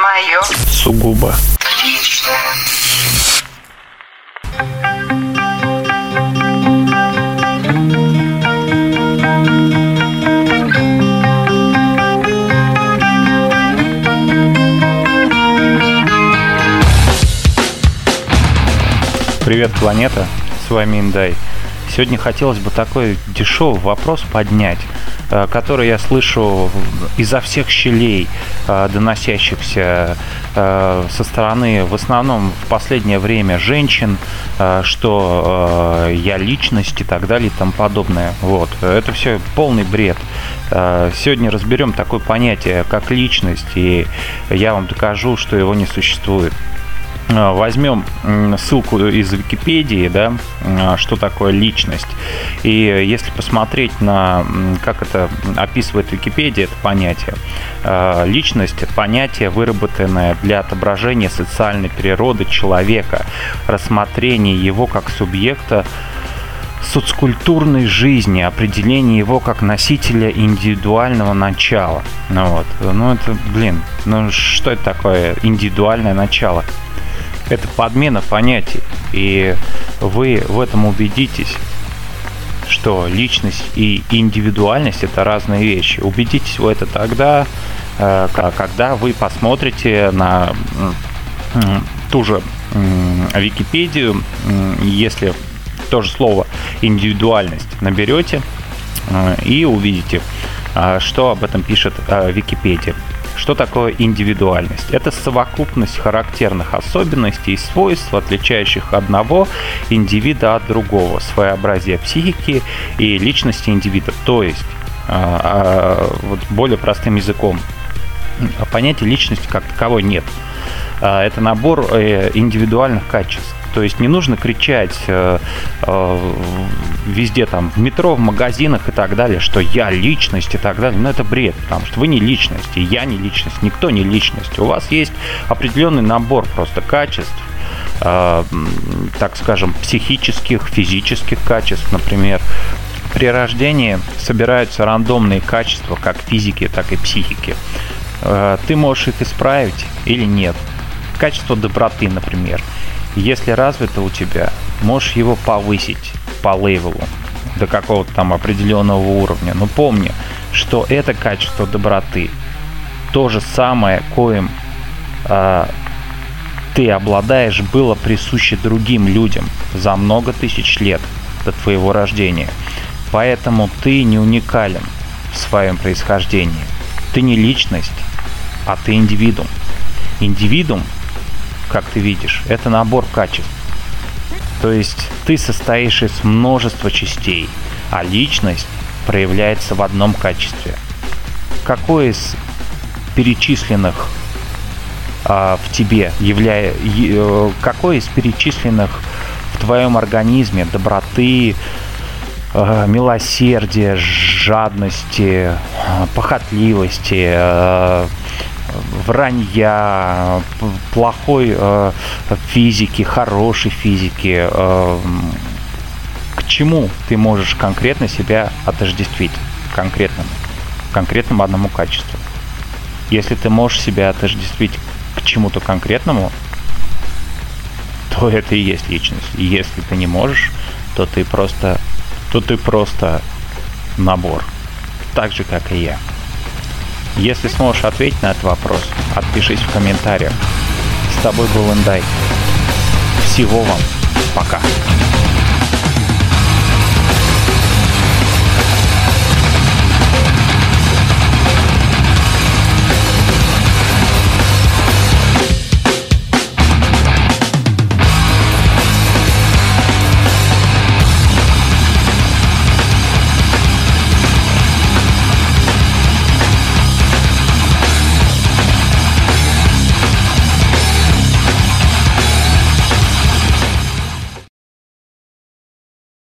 твое. Сугубо. Привет, планета! С вами Индай. Сегодня хотелось бы такой дешевый вопрос поднять, э, который я слышу изо всех щелей, э, доносящихся э, со стороны, в основном в последнее время, женщин, что я личность и так далее и тому подобное. Вот. Это все полный бред. Сегодня разберем такое понятие, как личность, и я вам докажу, что его не существует. А, возьмем ссылку из Википедии, да, а, что такое личность. И если посмотреть на, как это описывает Википедия, это понятие. А, личность – это понятие, выработанное для отображения социальной природы человека, рассмотрения его как субъекта соцкультурной жизни, определение его как носителя индивидуального начала. Ну вот, ну это, блин, ну что это такое индивидуальное начало? Это подмена понятий. И вы в этом убедитесь, что личность и индивидуальность это разные вещи. Убедитесь в это тогда, э, когда вы посмотрите на ту же Википедию, если то же слово индивидуальность наберете э, и увидите, э, что об этом пишет Википедия. Что такое индивидуальность? Это совокупность характерных особенностей и свойств, отличающих одного индивида от другого, своеобразие психики и личности индивида. То есть, а, а, вот более простым языком, понятия личности как таковой нет. А, это набор э, индивидуальных качеств то есть не нужно кричать э, э, везде там в метро, в магазинах и так далее, что я личность и так далее. Но это бред, потому что вы не личность, и я не личность, никто не личность. У вас есть определенный набор просто качеств, э, так скажем, психических, физических качеств, например. При рождении собираются рандомные качества, как физики, так и психики. Э, ты можешь их исправить или нет. Качество доброты, например. Если развито у тебя, можешь его повысить по лейвелу до какого-то там определенного уровня. Но помни, что это качество доброты то же самое, коим э, ты обладаешь, было присуще другим людям за много тысяч лет до твоего рождения. Поэтому ты не уникален в своем происхождении. Ты не личность, а ты индивидуум. Индивидуум как ты видишь, это набор качеств. То есть ты состоишь из множества частей, а личность проявляется в одном качестве. Какое из перечисленных а, в тебе являя, э, какое из перечисленных в твоем организме доброты, э, милосердия, жадности, похотливости, э, вранья, плохой э, физики, хорошей физики. Э, к чему ты можешь конкретно себя отождествить? Конкретному. Конкретному одному качеству. Если ты можешь себя отождествить к чему-то конкретному, то это и есть личность. И если ты не можешь, то ты просто, то ты просто набор. Так же, как и я. Если сможешь ответить на этот вопрос, отпишись в комментариях. С тобой был Индай. Всего вам. Пока.